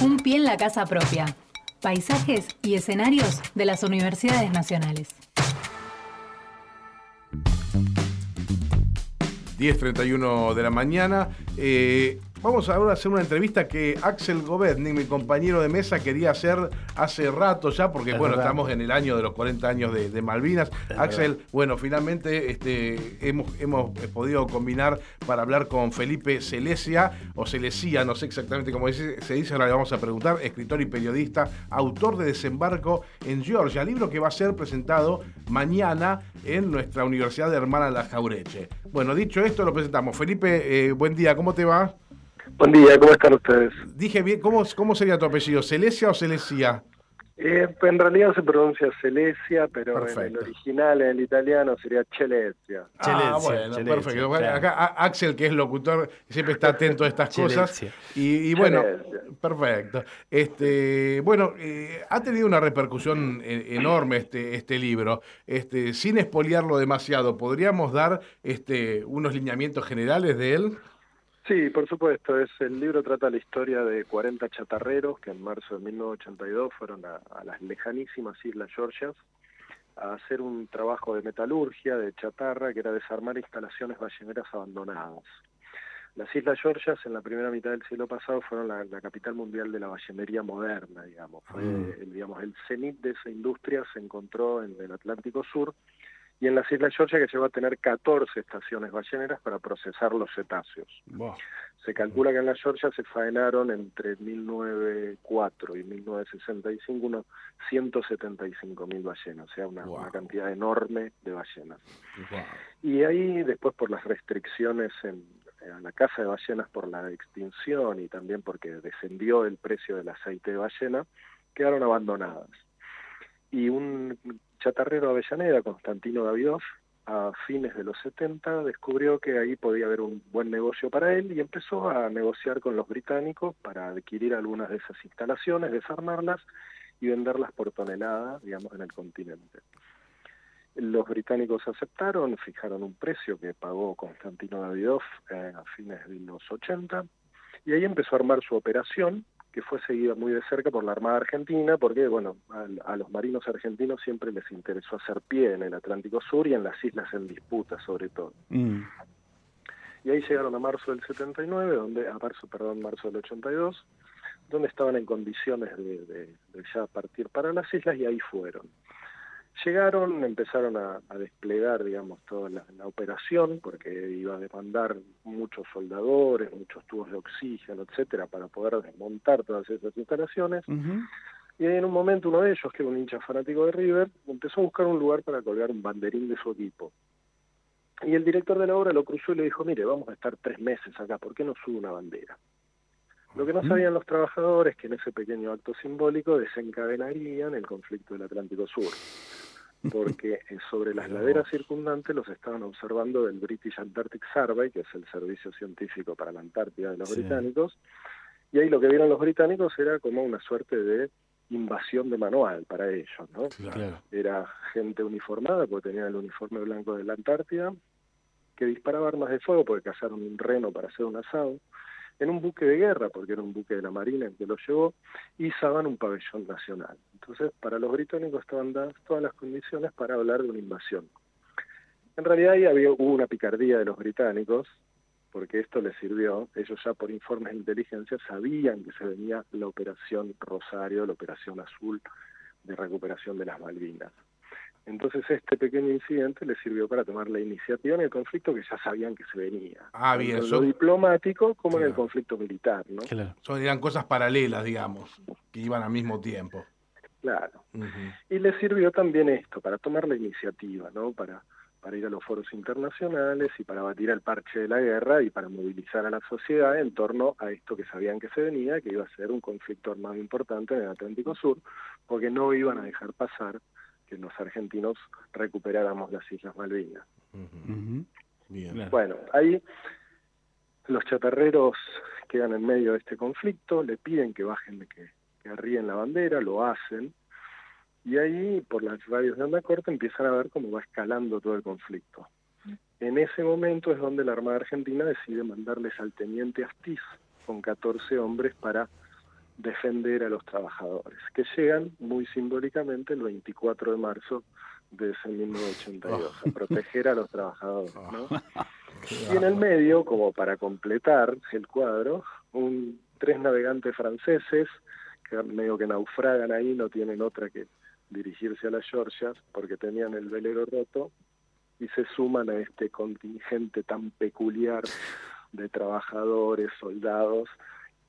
Un pie en la casa propia. Paisajes y escenarios de las universidades nacionales. 10.31 de la mañana. Eh, Vamos ahora a hacer una entrevista que Axel Govetnik, mi compañero de mesa, quería hacer hace rato ya, porque bueno, estamos en el año de los 40 años de, Malvinas. Axel, bueno, finalmente este, hemos, hemos podido combinar para hablar con Felipe Celesia, o Celesía, no sé exactamente cómo se dice, ahora le vamos a preguntar, escritor y periodista, autor de Desembarco en Georgia, libro que va a ser presentado mañana en nuestra Universidad de Hermana La Jaureche. Bueno, dicho esto, lo presentamos. Felipe, eh, buen día, ¿cómo te va? Buen día, ¿cómo están ustedes? Dije bien, ¿cómo, cómo sería tu apellido? ¿Celesia o Celesia? Eh, en realidad se pronuncia Celesia, pero en el original, en el italiano, sería Chelesia. Ah, bueno, perfecto. Acá Axel, que es locutor, siempre está atento a estas cosas. Y, bueno, perfecto. Este, bueno, eh, ha tenido una repercusión e, enorme este, este libro. Este, sin espoliarlo demasiado, ¿podríamos dar este, unos lineamientos generales de él? Sí, por supuesto. Es, el libro trata la historia de 40 chatarreros que en marzo de 1982 fueron a, las lejanísimas Islas Georgias a hacer un trabajo de metalurgia, de chatarra, que era desarmar instalaciones balleneras abandonadas. Las Islas Georgias en la primera mitad del siglo pasado fueron la, capital mundial de la ballenería moderna, digamos. Fue, mm. el, digamos, el cenit de esa industria se encontró en el Atlántico Sur y en las Islas Georgia que llegó a tener 14 estaciones balleneras para procesar los cetáceos. Se calcula que en las Georgia se faenaron entre 1904 y 1965 unos 175 mil ballenas, o sea, una, cantidad enorme de ballenas. Y ahí después por las restricciones en, a la caza de ballenas por la extinción y también porque descendió el precio del aceite de ballena, quedaron abandonadas. Y un chatarrero Avellaneda, Constantino Davidov, a fines de los 70 descubrió que ahí podía haber un buen negocio para él y empezó a negociar con los británicos para adquirir algunas de esas instalaciones, desarmarlas y venderlas por tonelada, digamos, en el continente. Los británicos aceptaron, fijaron un precio que pagó Constantino Davidov eh, a fines de los 80 y ahí empezó a armar su operación que fue seguida muy de cerca por la Armada Argentina, porque bueno, a, los marinos argentinos siempre les interesó hacer pie en el Atlántico Sur y en las islas en disputa sobre todo. Mm. Y ahí llegaron a marzo del 79, donde, a marzo, perdón, marzo del 82, donde estaban en condiciones de, de ya partir para las islas y ahí fueron. Llegaron, empezaron a, desplegar, digamos, toda la, operación, porque iba a demandar muchos soldadores, muchos tubos de oxígeno, etcétera, para poder desmontar todas esas instalaciones. Y en un momento uno de ellos, que era un hincha fanático de River, empezó a buscar un lugar para colgar un banderín de su equipo. Y el director de la obra lo cruzó y le dijo, mire, vamos a estar tres meses acá, ¿por qué no sube una bandera? Lo que no sabían los trabajadores que en ese pequeño acto simbólico desencadenarían el conflicto del Atlántico Sur porque sobre las laderas circundantes los estaban observando del British Antarctic Survey, que es el servicio científico para la Antártida de los británicos, y ahí lo que vieron los británicos era como una suerte de invasión de manual para ellos, ¿no? Era gente uniformada, porque tenían el uniforme blanco de la Antártida, que disparaba armas de fuego porque cazaron un reno para hacer un asado, en un buque de guerra, porque era un buque de la Marina el que lo llevó, izaban un pabellón nacional. Entonces, para los británicos estaban dadas todas las condiciones para hablar de una invasión. En realidad ahí había, hubo una picardía de los británicos, porque esto les sirvió, ellos ya por informes de inteligencia sabían que se venía la operación Rosario, la operación azul de recuperación de las Malvinas. Entonces este pequeño incidente le sirvió para tomar la iniciativa en el conflicto que ya sabían que se venía. Ah, bien. Tanto diplomático como en el conflicto militar, ¿no? Claro. Son, eran cosas paralelas, digamos, que iban al mismo tiempo. Claro. Y le sirvió también esto, para tomar la iniciativa, ¿no? Para, para ir a los foros internacionales y para batir el parche de la guerra y para movilizar a la sociedad en torno a esto que sabían que se venía, que iba a ser un conflicto armado importante en el Atlántico Sur, porque no iban a dejar pasar que los argentinos recuperáramos las Islas Malvinas. Bueno, ahí los chatarreros quedan en medio de este conflicto, le piden que bajen, que, que arríen la bandera, lo hacen, y ahí por las radios de onda corta empiezan a ver cómo va escalando todo el conflicto. En ese momento es donde la Armada Argentina decide mandarles al teniente Astiz con 14 hombres para defender a los trabajadores, que llegan muy simbólicamente el 24 de marzo de ese 1982, a proteger a los trabajadores. ¿no? Y en el medio, como para completar el cuadro, un, tres navegantes franceses que medio que naufragan ahí, no tienen otra que dirigirse a las Georgias porque tenían el velero roto y se suman a este contingente tan peculiar de trabajadores, soldados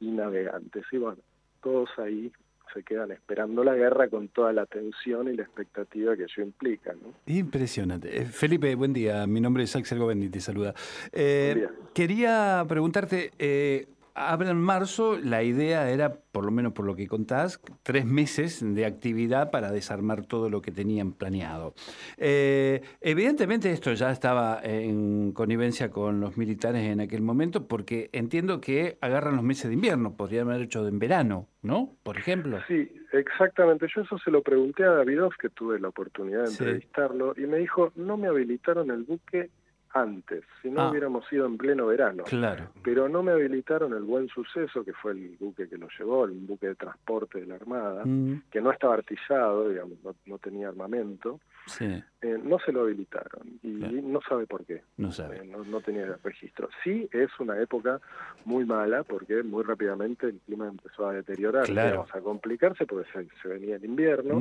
y navegantes. Y bueno, todos ahí se quedan esperando la guerra con toda la tensión y la expectativa que eso implica. ¿no? Impresionante. Eh, Felipe, buen día. Mi nombre es Axel Govendi, te saluda. Eh, quería preguntarte, eh, Habla en marzo, la idea era, por lo menos por lo que contás, tres meses de actividad para desarmar todo lo que tenían planeado. Eh, evidentemente esto ya estaba en connivencia con los militares en aquel momento, porque entiendo que agarran los meses de invierno, podrían haber hecho en verano, ¿no? Por ejemplo. Sí, exactamente. Yo eso se lo pregunté a Davidov, que tuve la oportunidad de entrevistarlo, y me dijo, no me habilitaron el buque antes, si no ah. hubiéramos ido en pleno verano. Claro. Pero no me habilitaron el buen suceso, que fue el buque que lo llevó, el buque de transporte de la Armada, mm. que no estaba artillado, digamos, no, tenía armamento. Sí. Eh, no se lo habilitaron y no sabe por qué. No sabe. Eh, no, tenía registro. Sí, es una época muy mala porque muy rápidamente el clima empezó a deteriorarse, claro. a complicarse porque se, venía el invierno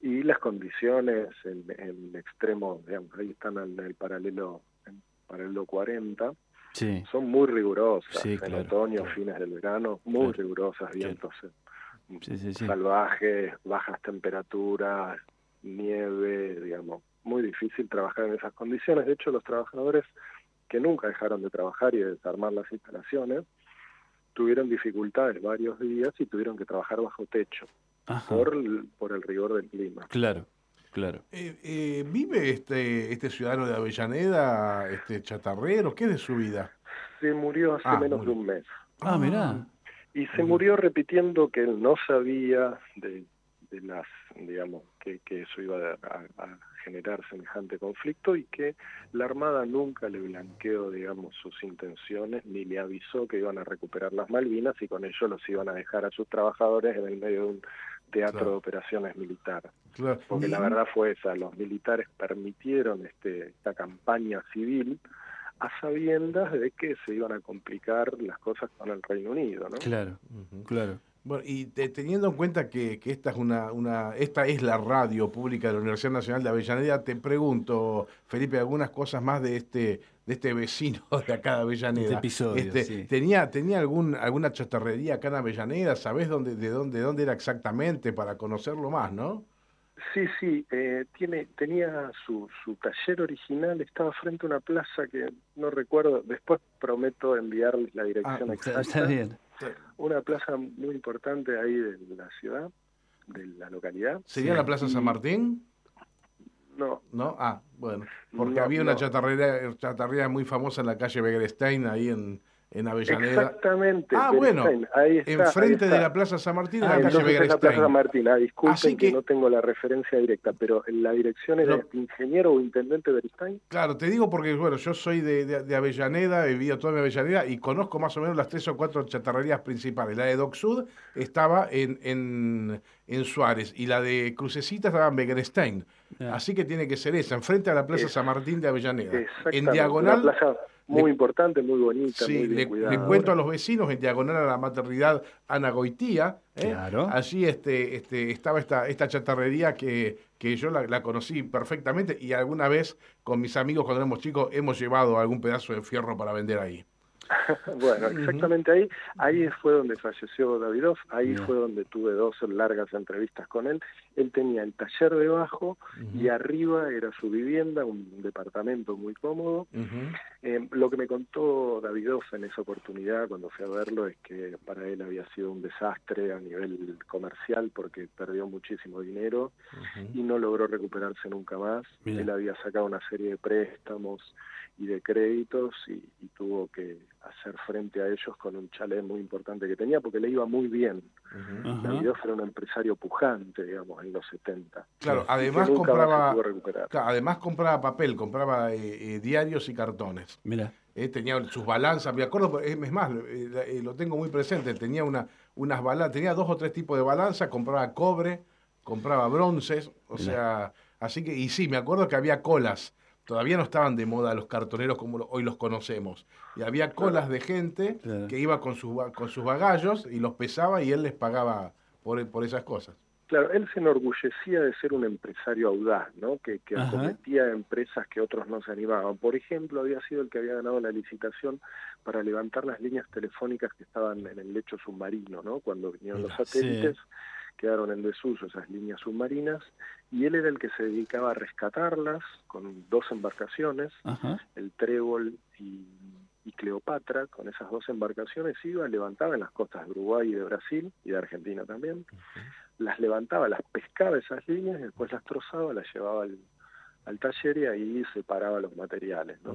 y las condiciones en, el extremo, digamos, ahí están en el paralelo, en paralelo 40, son muy rigurosas, en otoño, fines del verano, muy rigurosas, vientos eh, salvajes, bajas temperaturas, nieve, digamos, muy difícil trabajar en esas condiciones. De hecho, los trabajadores que nunca dejaron de trabajar y de desarmar las instalaciones, tuvieron dificultades varios días y tuvieron que trabajar bajo techo por, por el rigor del clima. Claro. Claro. Eh, eh, ¿Vive este, este ciudadano de Avellaneda, este chatarrero? ¿Qué es de su vida? Se murió hace ah, menos de un mes. Ah, mirá. Y se murió repitiendo que él no sabía de, de las, digamos, que, que eso iba a, a, generar semejante conflicto y que la Armada nunca le blanqueó, digamos, sus intenciones ni le avisó que iban a recuperar las Malvinas y con ello los iban a dejar a sus trabajadores en el medio de un teatro de operaciones militar. Porque la verdad fue esa, los militares permitieron este, esta campaña civil a sabiendas de que se iban a complicar las cosas con el Reino Unido, ¿no? Claro, claro. Bueno, y teniendo en cuenta que, que, esta es una, una, esta es la radio pública de la Universidad Nacional de Avellaneda, te pregunto, Felipe, algunas cosas más de este, de este vecino de acá de Avellaneda. Este episodio, este, ¿Tenía, tenía algún, alguna chatarrería acá en Avellaneda? ¿Sabés dónde, de dónde, dónde era exactamente para conocerlo más, no? Sí, sí, eh, tiene, tenía su, su taller original, estaba frente a una plaza que no recuerdo, después prometo enviarles la dirección ah, exacta. Está bien. Una plaza muy importante ahí de la ciudad, de la localidad. ¿Sería la Plaza San Martín? No. ¿No? Ah, bueno. Porque había una chatarrería, chatarrería muy famosa en la calle Begerstein, ahí en, en Avellaneda. Exactamente. Ah, bueno, ahí está, enfrente de la Plaza San Martín, ah, la calle Begerstein. la Plaza San Martín, ah, disculpen que, no tengo la referencia directa, pero la dirección es de ingeniero o intendente Beristain. Claro, te digo porque, bueno, yo soy de, de, Avellaneda, he vivido toda mi Avellaneda y conozco más o menos las tres o cuatro chatarrerías principales. La de Doc Sud estaba en, en, en Suárez y la de Crucecita estaba en Begerstein. Así que tiene que ser esa, enfrente a la Plaza San Martín de Avellaneda. En diagonal muy importante, muy bonita. Sí, muy le, le, cuento a los vecinos en diagonal a la maternidad Ana Goitía. ¿eh? Claro. Allí este, este, estaba esta, esta chatarrería que, que yo la, la, conocí perfectamente y alguna vez con mis amigos cuando éramos chicos hemos llevado algún pedazo de fierro para vender ahí. bueno, exactamente ahí, ahí fue donde falleció Davidoff, ahí fue donde tuve dos largas entrevistas con él. Él tenía el taller debajo y arriba era su vivienda, un departamento muy cómodo. Eh, lo que me contó Davidoff en esa oportunidad cuando fui a verlo es que para él había sido un desastre a nivel comercial porque perdió muchísimo dinero y no logró recuperarse nunca más. Él había sacado una serie de préstamos y de créditos y, tuvo que hacer frente a ellos con un chalet muy importante que tenía porque le iba muy bien. Uh era un empresario pujante, digamos, en los 70. Claro, además compraba, además compraba papel, compraba eh, eh, diarios y cartones. Mira. Eh, tenía sus balanzas, me acuerdo, es más, lo tengo muy presente, tenía una, unas balanzas, tenía dos o tres tipos de balanzas, compraba cobre, compraba bronces, o sea, así que, y sí, me acuerdo que había colas, todavía no estaban de moda los cartoneros como hoy los conocemos, y había colas de gente que iba con, sus con sus bagallos y los pesaba y él les pagaba por, por esas cosas. Claro, él se enorgullecía de ser un empresario audaz, ¿no? Que, que acometía empresas que otros no se animaban. Por ejemplo, había sido el que había ganado la licitación para levantar las líneas telefónicas que estaban en el lecho submarino, ¿no? Cuando vinieron los satélites, quedaron en desuso esas líneas submarinas, y él era el que se dedicaba a rescatarlas con dos embarcaciones, el Trébol y, Cleopatra, con esas dos embarcaciones iba, levantaba en las costas de Uruguay y de Brasil, y de Argentina también las levantaba, las pescaba esas líneas, y después las trozaba, las llevaba al, taller y ahí separaba los materiales. ¿no?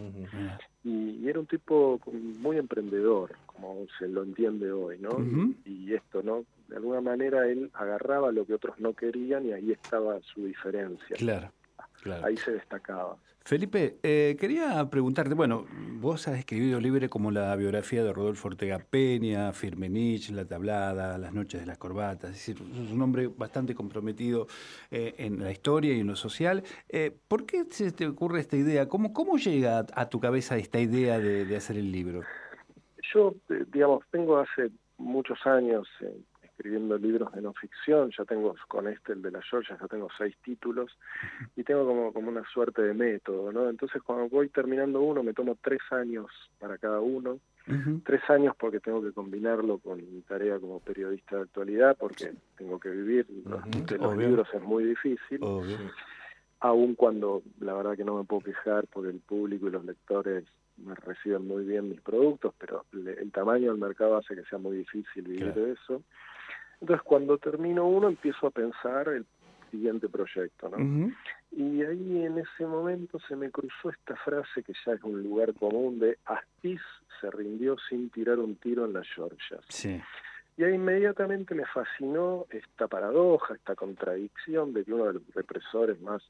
y, era un tipo muy emprendedor, como se lo entiende hoy, ¿no? y, esto, ¿no? De alguna manera él agarraba lo que otros no querían y ahí estaba su diferencia. Claro, claro. Ahí se destacaba. Felipe, eh, quería preguntarte, bueno, vos has escribido libros como la biografía de Rodolfo Ortega Peña, Firmenich, La Tablada, Las Noches de las Corbatas, es decir, un hombre bastante comprometido eh, en la historia y en lo social. Eh, ¿Por qué se te ocurre esta idea? ¿Cómo, cómo llega a tu cabeza esta idea de, de hacer el libro? Yo, digamos, tengo hace muchos años escribiendo libros de no ficción, ya tengo con este, el de la Georgia, ya tengo seis títulos y tengo como, como una suerte de método, ¿no? Entonces cuando voy terminando uno me tomo tres años para cada uno, tres años porque tengo que combinarlo con mi tarea como periodista de actualidad, porque tengo que vivir de los libros es muy difícil. Aun cuando la verdad que no me puedo quejar porque el público y los lectores me reciben muy bien mis productos, pero el tamaño del mercado hace que sea muy difícil vivir de eso. Entonces, cuando termino uno, empiezo a pensar el siguiente proyecto, ¿no? Y ahí en ese momento se me cruzó esta frase que ya es un lugar común de Astiz se rindió sin tirar un tiro en las Georgias. Sí. Y ahí inmediatamente me fascinó esta paradoja, esta contradicción de que uno de los represores más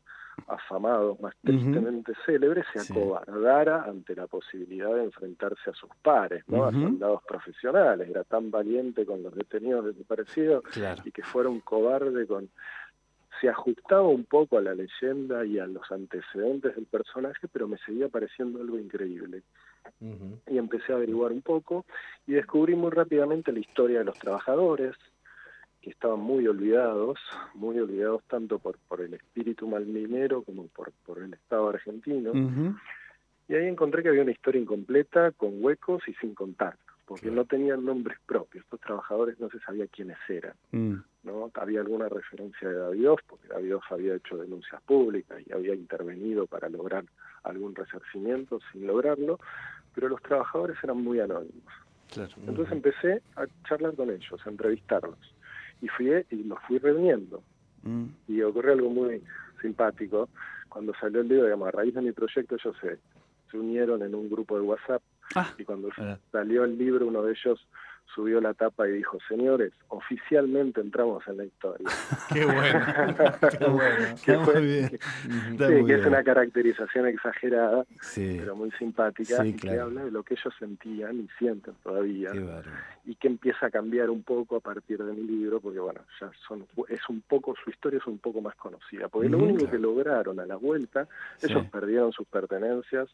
afamados, más tristemente célebres, se acobardara ante la posibilidad de enfrentarse a sus pares, ¿no? a soldados profesionales. Era tan valiente con los detenidos desaparecidos y que fuera un cobarde con... Se ajustaba un poco a la leyenda y a los antecedentes del personaje, pero me seguía pareciendo algo increíble. Y empecé a averiguar un poco y descubrí muy rápidamente la historia de los trabajadores, que estaban muy olvidados, muy olvidados tanto por, por el espíritu malminero como por, por el Estado argentino. Y ahí encontré que había una historia incompleta, con huecos y sin contar, porque no tenían nombres propios. Estos trabajadores no se sabía quiénes eran. Mm. ¿No? Había alguna referencia de Davidoff, porque Davidoff había hecho denuncias públicas y había intervenido para lograr algún resarcimiento sin lograrlo, pero los trabajadores eran muy anónimos. Entonces empecé a charlar con ellos, a entrevistarlos y fui y los fui reuniendo. Mm. Y ocurrió algo muy simpático. Cuando salió el libro, digamos, a raíz de mi proyecto, ellos se, se unieron en un grupo de WhatsApp. Ah. y cuando salió el libro, uno de ellos subió la tapa y dijo, señores, oficialmente entramos en la historia. Qué bueno, qué bueno. que, bien. sí, que es una caracterización exagerada, pero muy simpática, y que habla de lo que ellos sentían y sienten todavía, y que empieza a cambiar un poco a partir de mi libro, porque bueno, ya son, es un poco, su historia es un poco más conocida, porque lo único que lograron a la vuelta, ellos perdieron sus pertenencias,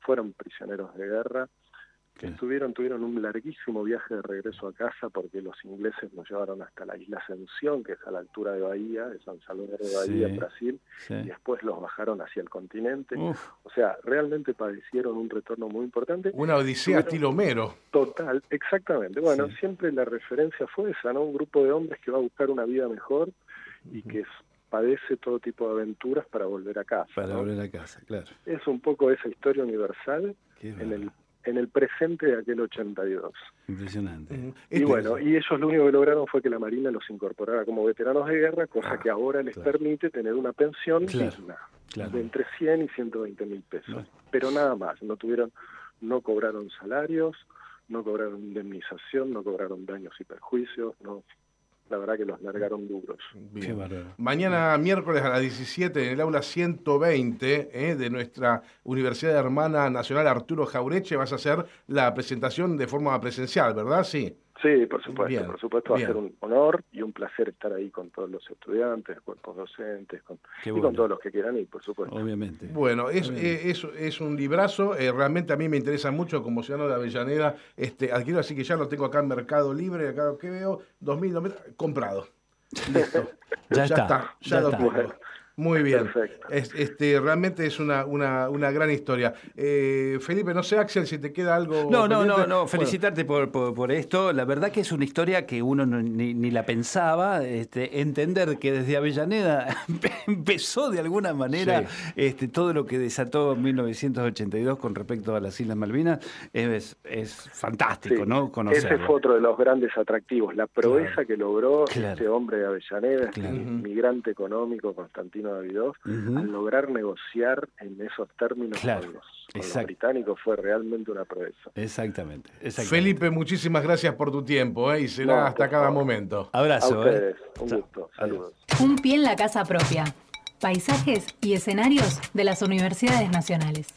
fueron prisioneros de guerra, que estuvieron, tuvieron un larguísimo viaje de regreso a casa porque los ingleses nos llevaron hasta la isla Ascensión, que es a la altura de Bahía, de San Salvador de Bahía, en Brasil, y después los bajaron hacia el continente. O sea, realmente padecieron un retorno muy importante. Una odisea estilo Homero. Total, exactamente. Bueno, siempre la referencia fue esa, ¿no? Un grupo de hombres que va a buscar una vida mejor y que padece todo tipo de aventuras para volver a casa. Para volver a casa, claro. Es un poco esa historia universal en el en el presente de aquel 82. Impresionante. Y este bueno, y ellos lo único que lograron fue que la Marina los incorporara como veteranos de guerra, cosa ah, que ahora les permite tener una pensión digna de entre 100 y 120 mil pesos. Pero nada más, no tuvieron, no cobraron salarios, no cobraron indemnización, no cobraron daños y perjuicios, no la verdad que los largaron duros. Mañana miércoles a las 17 en el aula 120 eh, de nuestra Universidad Hermana Nacional Arturo Jaureche vas a hacer la presentación de forma presencial, ¿verdad? Sí. Sí, por supuesto, por supuesto va a ser un honor y un placer estar ahí con todos los estudiantes, cuerpos docentes, con, y con todos los que quieran ir, por supuesto. Obviamente. Bueno, es, eh, es, es, un librazo, eh, realmente a mí me interesa mucho como ciudadano de Avellaneda, este, adquiero, así que ya lo tengo acá en Mercado Libre, acá que veo, 2.000, comprado. Listo. ya, está, ya, lo está. Muy bien. este, realmente es una, una, una gran historia. Eh, Felipe, no sé, Axel, si te queda algo. No, no, no, no, felicitarte por, por, esto. La verdad que es una historia que uno ni, ni, la pensaba. Este, entender que desde Avellaneda empezó de alguna manera este, todo lo que desató en 1982 con respecto a las Islas Malvinas es, es fantástico, ¿no? Ese fue otro de los grandes atractivos, la proeza que logró este hombre de Avellaneda, este inmigrante económico, Constantino Al lograr negociar en esos términos con, los, británicos fue realmente una proeza. Exactamente, Felipe, muchísimas gracias por tu tiempo ¿eh? y será hasta cada momento. Abrazo. ¿eh? Un gusto. Saludos. Un pie en la casa propia. Paisajes y escenarios de las universidades nacionales.